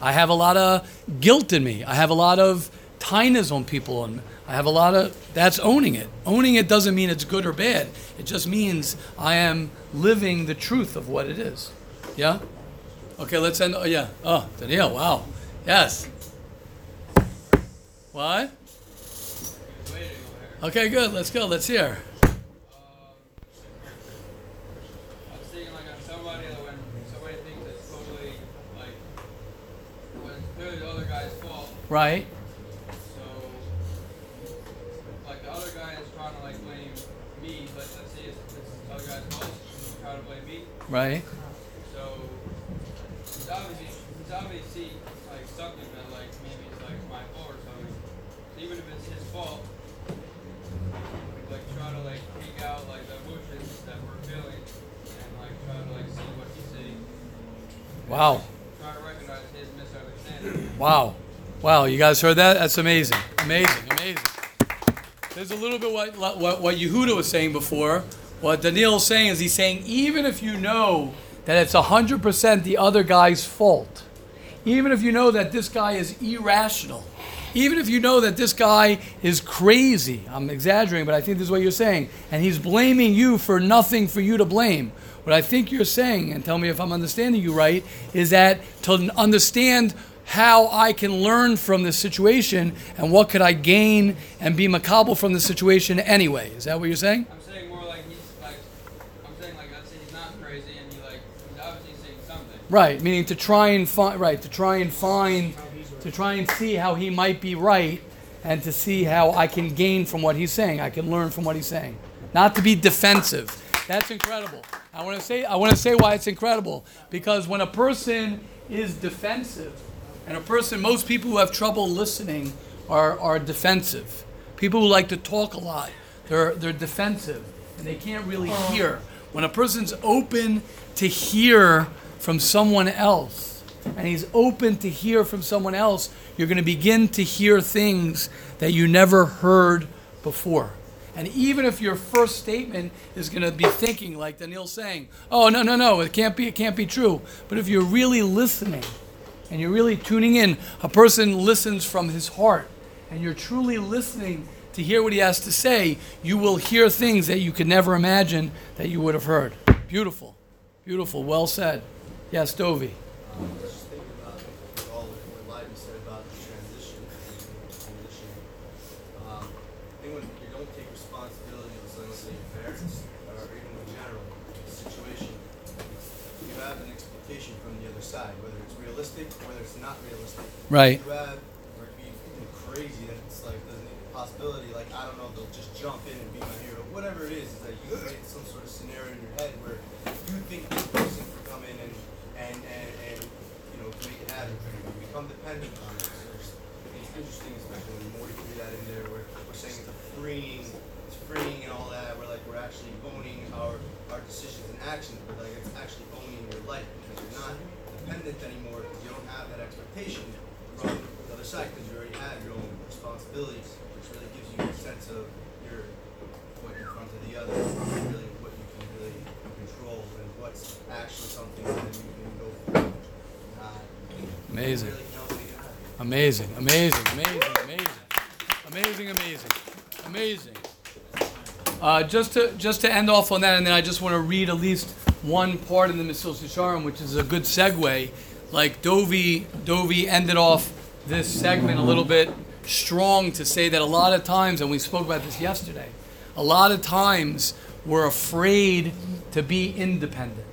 I have a lot of guilt in me. I have a lot of tiness on people and I have a lot of that's owning it. Owning it doesn't mean it's good or bad. It just means I am living the truth of what it is. Yeah? Okay, let's end. Oh, yeah. Oh, Danielle, wow. Yes. What? Okay, good. Let's go. Let's hear. I was thinking like on somebody that when somebody thinks it's totally like when it's clearly the other guy's fault. Right. So like the other guy is trying to like blame me, but let's say it's, it's the other guy's fault. He's trying to blame me. Right. So he's obviously he's obviously like something that like maybe it's like my fault or something. Even if it's his fault, like try to like take out like the emotions that we're feeling and like try to like see what he's saying. Wow. Try to recognize his misunderstanding. Wow. Wow. You guys heard that? That's amazing. Amazing. Amazing. There's a little bit what what what Yehuda was saying before. What Daniel's saying is he's saying even if you know that it's 100% the other guy's fault, even if you know that this guy is irrational, even if you know that this guy is crazy, I'm exaggerating, but I think this is what you're saying, and he's blaming you for nothing for you to blame. What I think you're saying, and tell me if I'm understanding you right, is that to understand how I can learn from this situation and what could I gain and be makabel from the situation anyway. Is that what you're saying? I'm saying more like he's like I'm saying like let's say he's not crazy and he like he's obviously saying something. Right, meaning to try and find right, to try and find to try and see how he might be right and to see how I can gain from what he's saying. I can learn from what he's saying. Not to be defensive. That's incredible. I want to say I want to say why it's incredible because when a person is defensive and a person most people who have trouble listening are are defensive. People who like to talk a lot, they're they're defensive and they can't really oh. hear. When a person's open to hear from someone else and he's open to hear from someone else, you're going to begin to hear things that you never heard before. And even if your first statement is going to be thinking like Daniel's saying, "Oh no, no, no, it can't be, it can't be true." But if you're really listening and you're really tuning in, a person listens from his heart, and you're truly listening to hear what he has to say, you will hear things that you could never imagine that you would have heard. Beautiful, beautiful, well said. Yes, Dovey. Um, just thinking about said about the transition I think when you don't take responsibility something, or even general situation, you have an expectation from the other side, whether it's realistic or whether it's not realistic. Right. You have, or it be even crazy that it's like there's a possibility, like I don't know, they'll just jump in and be my hero. Whatever it is, is that you create some sort of scenario in your head where you think this person can come in and and and, and you know make it happen for you. You become dependent on it. So it's, it's interesting, especially when Morty threw that in there, where we're saying it's a freeing, it's freeing and all that. We're like we're actually owning our our decisions and actions, but like it's actually owning your life because you're not dependent anymore because you don't have that expectation from the other side because you already have your own responsibilities, which really gives you a sense of your what in front of the other, really what you can really control and what's actually something that you can go for. Not Amazing. Amazing, amazing, amazing, amazing, amazing, amazing, amazing. Uh, just to just to end off on that, and then I just want to read at least one part in the Mesilas Yesharim, which is a good segue. Like Dovi, Dovi ended off this segment a little bit strong to say that a lot of times, and we spoke about this yesterday, a lot of times we're afraid to be independent.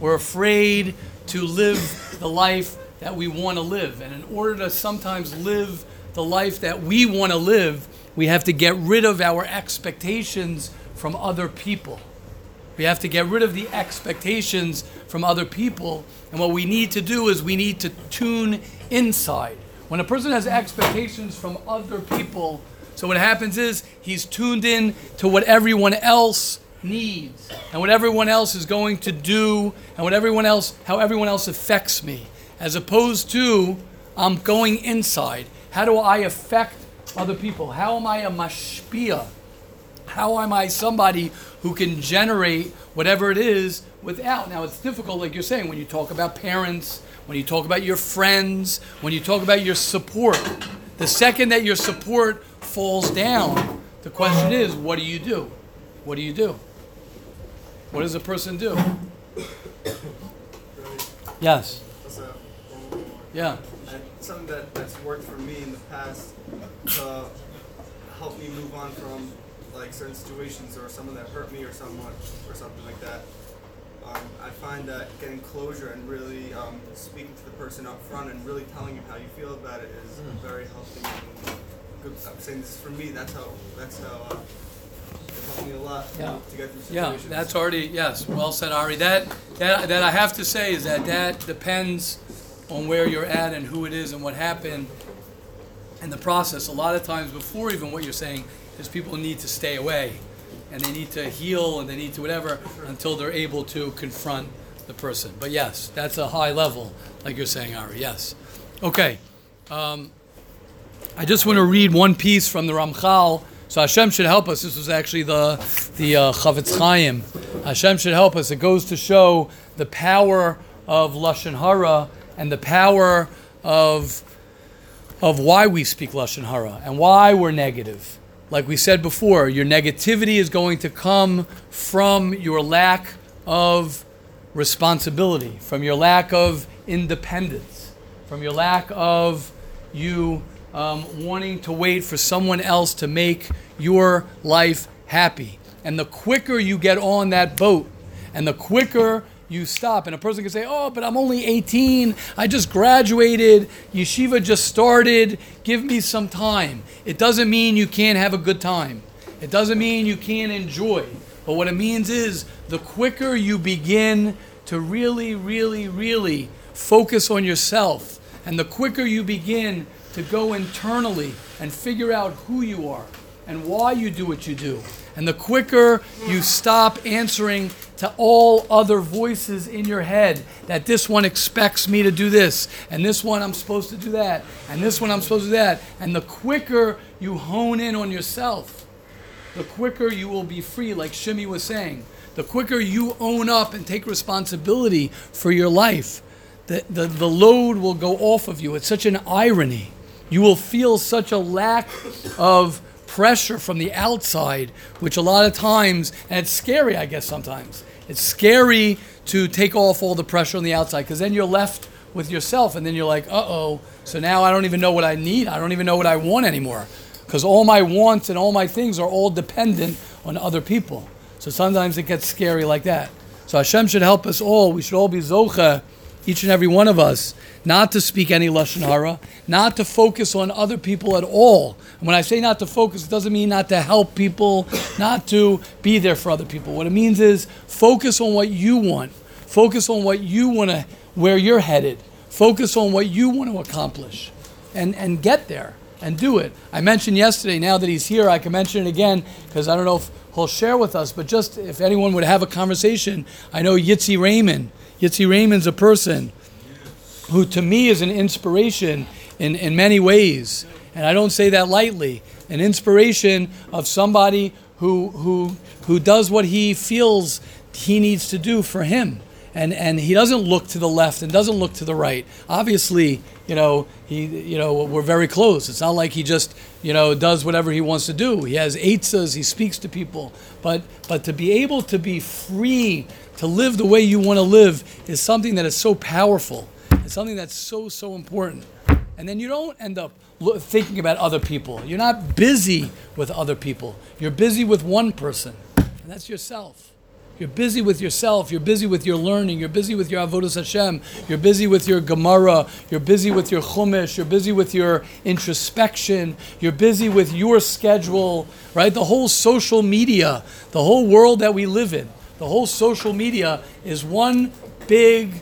We're afraid to live the life that we want to live. And in order to sometimes live the life that we want to live, we have to get rid of our expectations from other people. We have to get rid of the expectations from other people. And what we need to do is we need to tune inside. When a person has expectations from other people, so what happens is he's tuned in to what everyone else needs and what everyone else is going to do and what everyone else how everyone else affects me as opposed to I'm going inside. How do I affect other people? How am I a mashpia? How am I somebody who can generate whatever it is without? Now, it's difficult, like you're saying, when you talk about parents, when you talk about your friends, when you talk about your support. The second that your support falls down, the question is, what do you do? What do you do? What does a person do? Yes. Yeah. And something that, that's worked for me in the past to help me move on from like certain situations or someone that hurt me or someone or something like that. Um, I find that getting closure and really um, speaking to the person up front and really telling him how you feel about it is very healthy. And good. I'm saying this for me. That's how. That's how. Uh, it helped me a lot Yeah. to get through Yeah, situations. that's already yes. Well said, Ari. That that that I have to say is that that depends on where you're at and who it is and what happened in the process. A lot of times before even what you're saying is people need to stay away and they need to heal and they need to whatever until they're able to confront the person. But yes, that's a high level, like you're saying, Ari. Yes. Okay. Um, I just want to read one piece from the Ramchal. So Hashem should help us. This was actually the the uh, Chofetz Chaim. Hashem should help us. It goes to show the power of lashon hara and the power of of why we speak lashon hara and why we're negative. Like we said before, your negativity is going to come from your lack of responsibility, from your lack of independence, from your lack of you um, wanting to wait for someone else to make your life happy. And the quicker you get on that boat, and the quicker you stop, and a person can say, Oh, but I'm only 18, I just graduated, yeshiva just started, give me some time. It doesn't mean you can't have a good time, it doesn't mean you can't enjoy. But what it means is the quicker you begin to really, really, really focus on yourself, and the quicker you begin to go internally and figure out who you are and why you do what you do, and the quicker you stop answering to all other voices in your head that this one expects me to do this, and this one I'm supposed to do that, and this one I'm supposed to do that, and the quicker you hone in on yourself, the quicker you will be free, like Shimi was saying. The quicker you own up and take responsibility for your life, the, the, the load will go off of you. It's such an irony. You will feel such a lack of pressure from the outside, which a lot of times, and it's scary, I guess, sometimes. It's scary to take off all the pressure on the outside because then you're left with yourself and then you're like, uh oh, so now I don't even know what I need. I don't even know what I want anymore because all my wants and all my things are all dependent on other people. So sometimes it gets scary like that. So Hashem should help us all. We should all be zocha, each and every one of us, not to speak any lashon hara, not to focus on other people at all. And when I say not to focus, it doesn't mean not to help people, not to be there for other people. What it means is focus on what you want. Focus on what you want to, where you're headed. Focus on what you want to accomplish, and and get there and do it. I mentioned yesterday. Now that he's here, I can mention it again because I don't know if he'll share with us. But just if anyone would have a conversation, I know Yitzi Raymond. Yitzi Raymond's a person who to me is an inspiration in, in many ways. And I don't say that lightly. An inspiration of somebody who, who, who does what he feels he needs to do for him. And, and he doesn't look to the left and doesn't look to the right. Obviously, you know, he, you know, we're very close. It's not like he just, you know, does whatever he wants to do. He has eitzas, he speaks to people. But, but to be able to be free to live the way you want to live is something that is so powerful. It's something that's so, so important. And then you don't end up thinking about other people. You're not busy with other people. You're busy with one person, and that's yourself. You're busy with yourself. You're busy with your learning. You're busy with your avodas Hashem. You're busy with your Gemara. You're busy with your Chumash. You're busy with your introspection. You're busy with your schedule, right? The whole social media, the whole world that we live in, the whole social media is one big,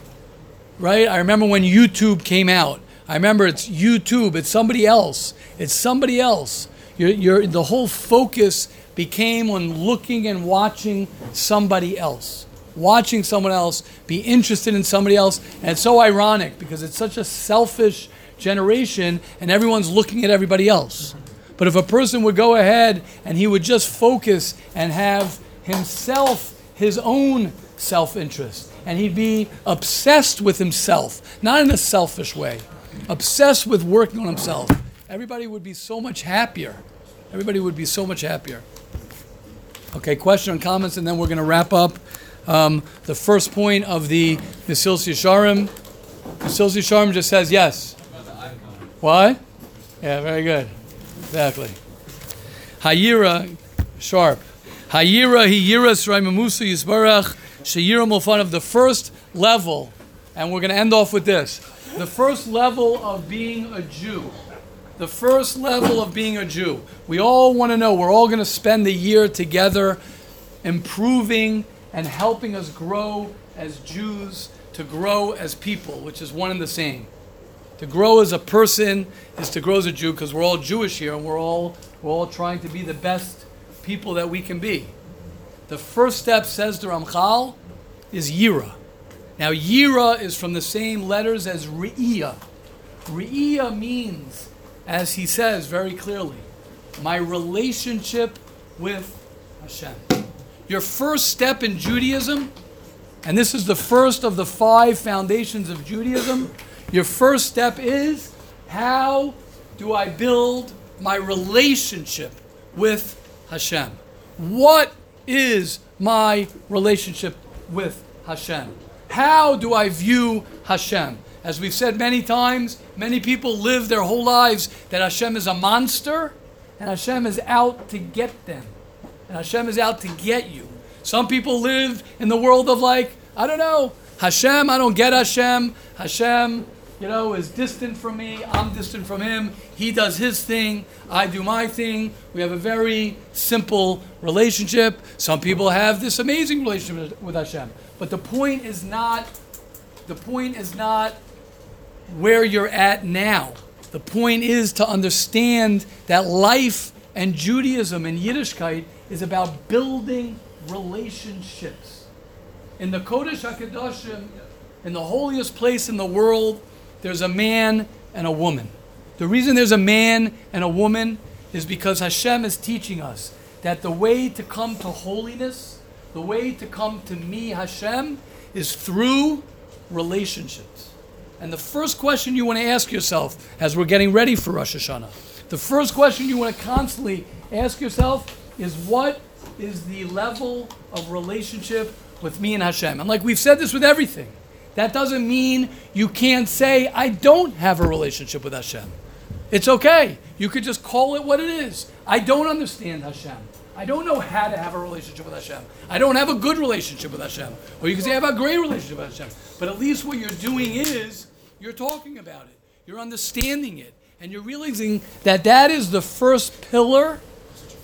right? I remember when YouTube came out. I remember it's YouTube. It's somebody else. It's somebody else. You're, you're, the whole focus became on looking and watching somebody else, watching someone else, be interested in somebody else. And it's so ironic because it's such a selfish generation and everyone's looking at everybody else. But if a person would go ahead and he would just focus and have himself, his own self interest, and he'd be obsessed with himself, not in a selfish way, obsessed with working on himself, everybody would be so much happier. Everybody would be so much happier. Okay, question and comments, and then we're going to wrap up um, the first point of the Mesilas Yesharim. Mesilas Yesharim just says yes. What? Yeah, very good. Exactly. Hayira, sharp. Hayira, Hiyira, Sraimamusa, Yisbarach, Shayira Mufan of the first level, and we're going to end off with this. The first level of being a Jew the first level of being a Jew. We all want to know, we're all going to spend the year together improving and helping us grow as Jews, to grow as people, which is one and the same. To grow as a person is to grow as a Jew because we're all Jewish here and we're all, we're all trying to be the best people that we can be. The first step, says the Ramchal, is Yira. Now, Yira is from the same letters as Re'iyah. Re'iyah means as he says very clearly, my relationship with Hashem. Your first step in Judaism, and this is the first of the five foundations of Judaism, your first step is how do I build my relationship with Hashem? What is my relationship with Hashem? How do I view Hashem? As we've said many times, many people live their whole lives that Hashem is a monster and Hashem is out to get them. And Hashem is out to get you. Some people live in the world of like, I don't know, Hashem, I don't get Hashem. Hashem, you know, is distant from me. I'm distant from him. He does his thing. I do my thing. We have a very simple relationship. Some people have this amazing relationship with Hashem. But the point is not, the point is not where you're at now. The point is to understand that life and Judaism and Yiddishkeit is about building relationships. In the Kodesh HaKodashim, in the holiest place in the world, there's a man and a woman. The reason there's a man and a woman is because Hashem is teaching us that the way to come to holiness, the way to come to me, Hashem, is through relationships. And the first question you want to ask yourself as we're getting ready for Rosh Hashanah, the first question you want to constantly ask yourself is what is the level of relationship with me and Hashem? And like we've said this with everything, that doesn't mean you can't say, I don't have a relationship with Hashem. It's okay. You could just call it what it is. I don't understand Hashem. I don't know how to have a relationship with Hashem. I don't have a good relationship with Hashem. Or you can say I have a great relationship with Hashem. But at least what you're doing is you're talking about it. You're understanding it. And you're realizing that that is the first pillar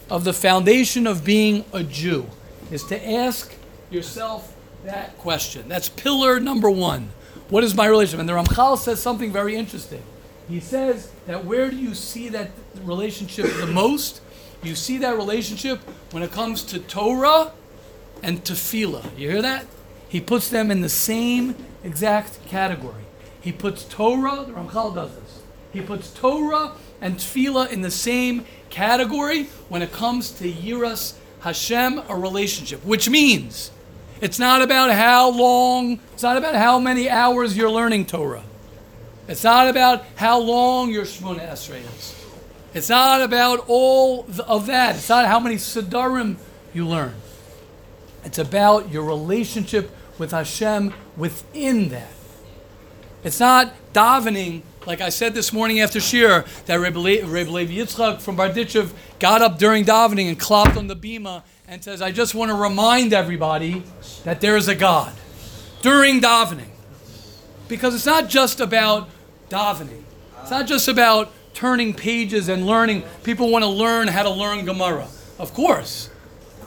of the foundation of being a Jew, is to ask yourself that question. That's pillar number one. What is my relationship? And the Ramchal says something very interesting. He says that where do you see that relationship the most? You see that relationship when it comes to Torah and tefillah. You hear that? He puts them in the same exact category. He puts Torah, the Ramchal does this. He puts Torah and tefillah in the same category when it comes to Yiras Hashem, a relationship, which means it's not about how long, it's not about how many hours you're learning Torah. It's not about how long your Shemona Esrei is. It's not about all of that. It's not how many Siddharim you learn. It's about your relationship with Hashem within that. It's not davening, like I said this morning after Shir, that Rebbe, Le- Rebbe Levi Yitzchak from Berditchev got up during davening and clopped on the bima and says, I just want to remind everybody that there is a God during davening. Because it's not just about davening. It's not just about turning pages and learning. People want to learn how to learn Gemara. Of course.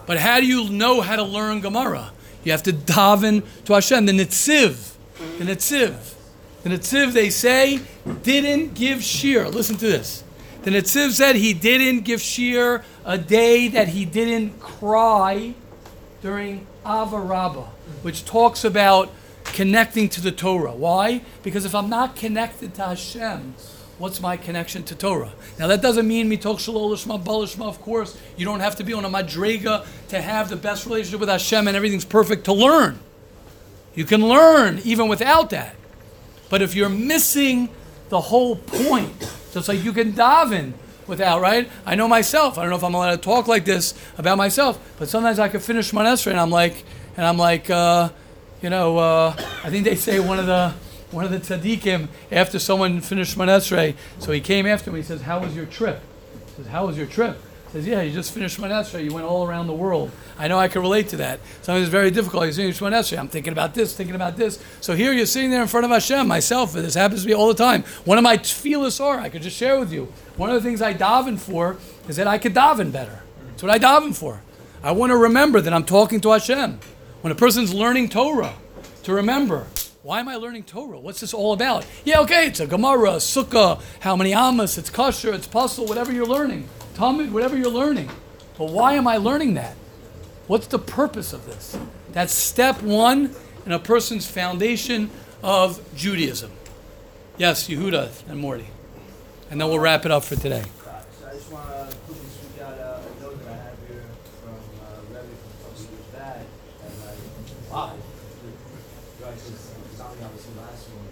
But how do you know how to learn Gemara? You have to daven to Hashem. The Netziv, the Netziv, the Netziv, they say, didn't give shir. Listen to this. The Netziv said he didn't give shir a day that he didn't cry during Ahavah Rabbah, which talks about connecting to the Torah. Why? Because if I'm not connected to Hashem, what's my connection to Torah? Now that doesn't mean mitok shalolishma balishma. Of course, you don't have to be on a madrega to have the best relationship with Hashem and everything's perfect to learn. You can learn even without that. But if you're missing the whole point, just like you can daven without, right? I know myself. I don't know if I'm allowed to talk like this about myself, but sometimes I can finish my Esrei and I'm like, and I'm like, uh, you know, uh, I think they say one of the one of the tzaddikim after someone finished Manesrei, so he came after me. He says, "How was your trip?" He says, "How was your trip?" He says, "Yeah, you just finished Manesrei. You went all around the world. I know I can relate to that. Sometimes it's very difficult. You're. I'm thinking about this, thinking about this. So here you're sitting there in front of Hashem. Myself, this happens to me all the time. One of my tefillahs are I could just share with you. One of the things I daven for is that I could daven better. That's what I daven for. I want to remember that I'm talking to Hashem. When a person's learning Torah, to remember why am I learning Torah? What's this all about? Yeah, okay, it's a Gemara, a Sukkah, how many Amos, it's Kosher, it's Pasul, whatever you're learning. Talmud, whatever you're learning. But why am I learning that? What's the purpose of this? That's step one in a person's foundation of Judaism. Yes, Yehuda and Morty. And then we'll wrap it up for today. So I just want to quickly speak out a, a note that I have here from uh, Rebbe from a couple years back. And like, wow, you guys just sounding obviously last one.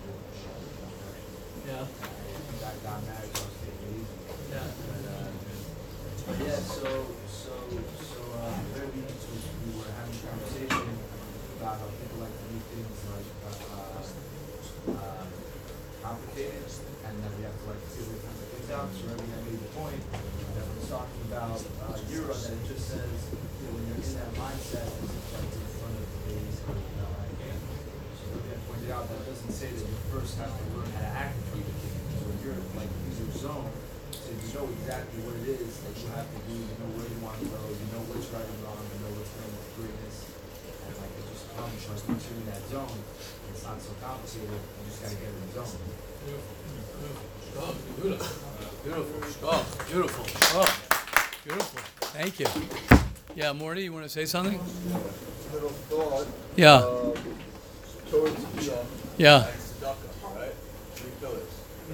Yeah. Got, got married, so I was taking it easy. Yeah. But, uh, but yeah, so so so uh, Rebbe was we were having a conversation about how people like to do things like uh, uh, complicated, and then we have to like figure things out. So Rebbe had made the point that when it's talking about uh, Euro, that it just says you know, when you're in that mindset, it's like in front of the days, you know, like, so Rebbe had pointed out that it doesn't say that you first have to learn how to act in front of the king. So if you're like in your zone, so you know exactly what it is that you have to do, you know where you want to go, you know what's right and wrong, you know what's going with greatness, and like it just comes once you're in that zone. It's not so complicated. You just gotta get in the zone. Beautiful. Beautiful. Beautiful. Oh, beautiful. Thank you. Yeah, Morty, you want to say something? Little thought. Yeah. Um, towards the uh, Yeah. tzedakah, right? Three pillars,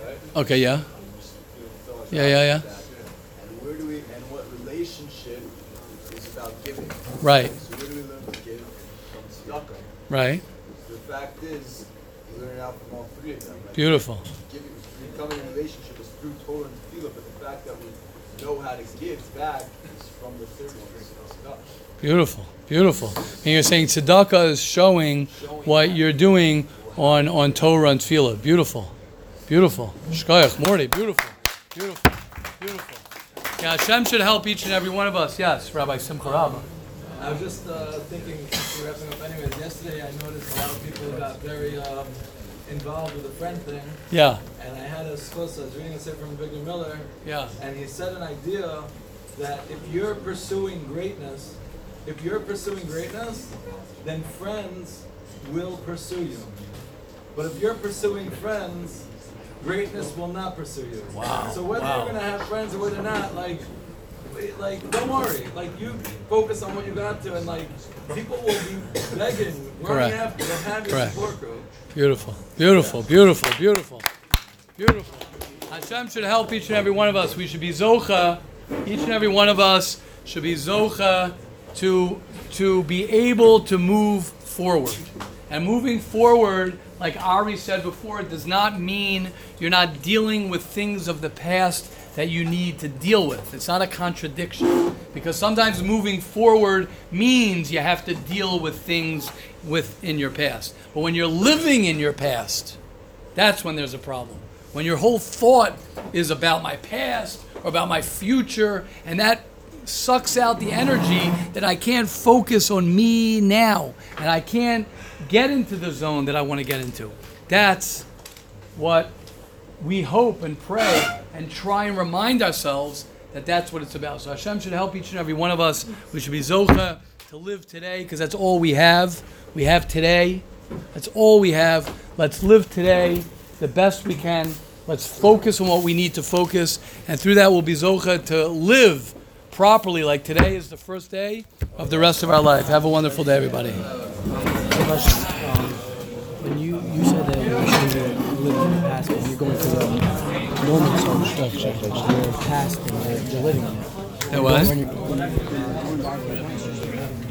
right? Okay, yeah. And just feel- feel like Yeah, yeah, yeah. And where do we? And what relationship is about giving. Right. So where do we learn to give from tzedakah? Right. The fact is, we learn it out from all three of them. Like, Beautiful. Giving, becoming a relationship is through Torah and tefillah, but the fact that we know how to give back is from the third one, is tzedakah. Beautiful, beautiful. And you're saying tzedakah is showing what you're doing on, on Torah and Tefillah. Beautiful, beautiful. Shkoyach, Morty, beautiful, beautiful, beautiful. Yeah, Hashem should help each and every one of us. Yes, Rabbi Simcha Rabba. I was just uh, thinking, since we're wrapping up anyways, yesterday I noticed a lot of people got very um, involved with the friend thing. Yeah, And I had a source, I was reading a sefer from Victor Miller, yeah, and he said an idea that if you're pursuing greatness, if you're pursuing greatness, then friends will pursue you. But if you're pursuing friends, greatness will not pursue you. Wow, So whether wow. you're gonna have friends or whether not, like, like don't worry. Like you focus on what you got to, and like people will be begging, running after to have your Correct. support group. beautiful, beautiful, beautiful, beautiful, beautiful. Hashem should help each and every one of us. We should be zocha. Each and every one of us should be zocha to to be able to move forward. And moving forward, like Ari said before, does not mean you're not dealing with things of the past that you need to deal with. It's not a contradiction. Because sometimes moving forward means you have to deal with things within your past. But when you're living in your past, that's when there's a problem. When your whole thought is about my past or about my future, and that sucks out the energy that I can't focus on me now, and I can't get into the zone that I want to get into. That's what we hope and pray and try and remind ourselves that that's what it's about. So Hashem should help each and every one of us. We should be zocha to live today because that's all we have. We have today. That's all we have. Let's live today the best we can. Let's focus on what we need to focus, and through that we'll be zocha to live properly. Like today is the first day of the rest of our life. Have a wonderful day, everybody. Um, when you, you said that past, you're going through the normal soul structure, but you're past and you're, you're living in it. It was?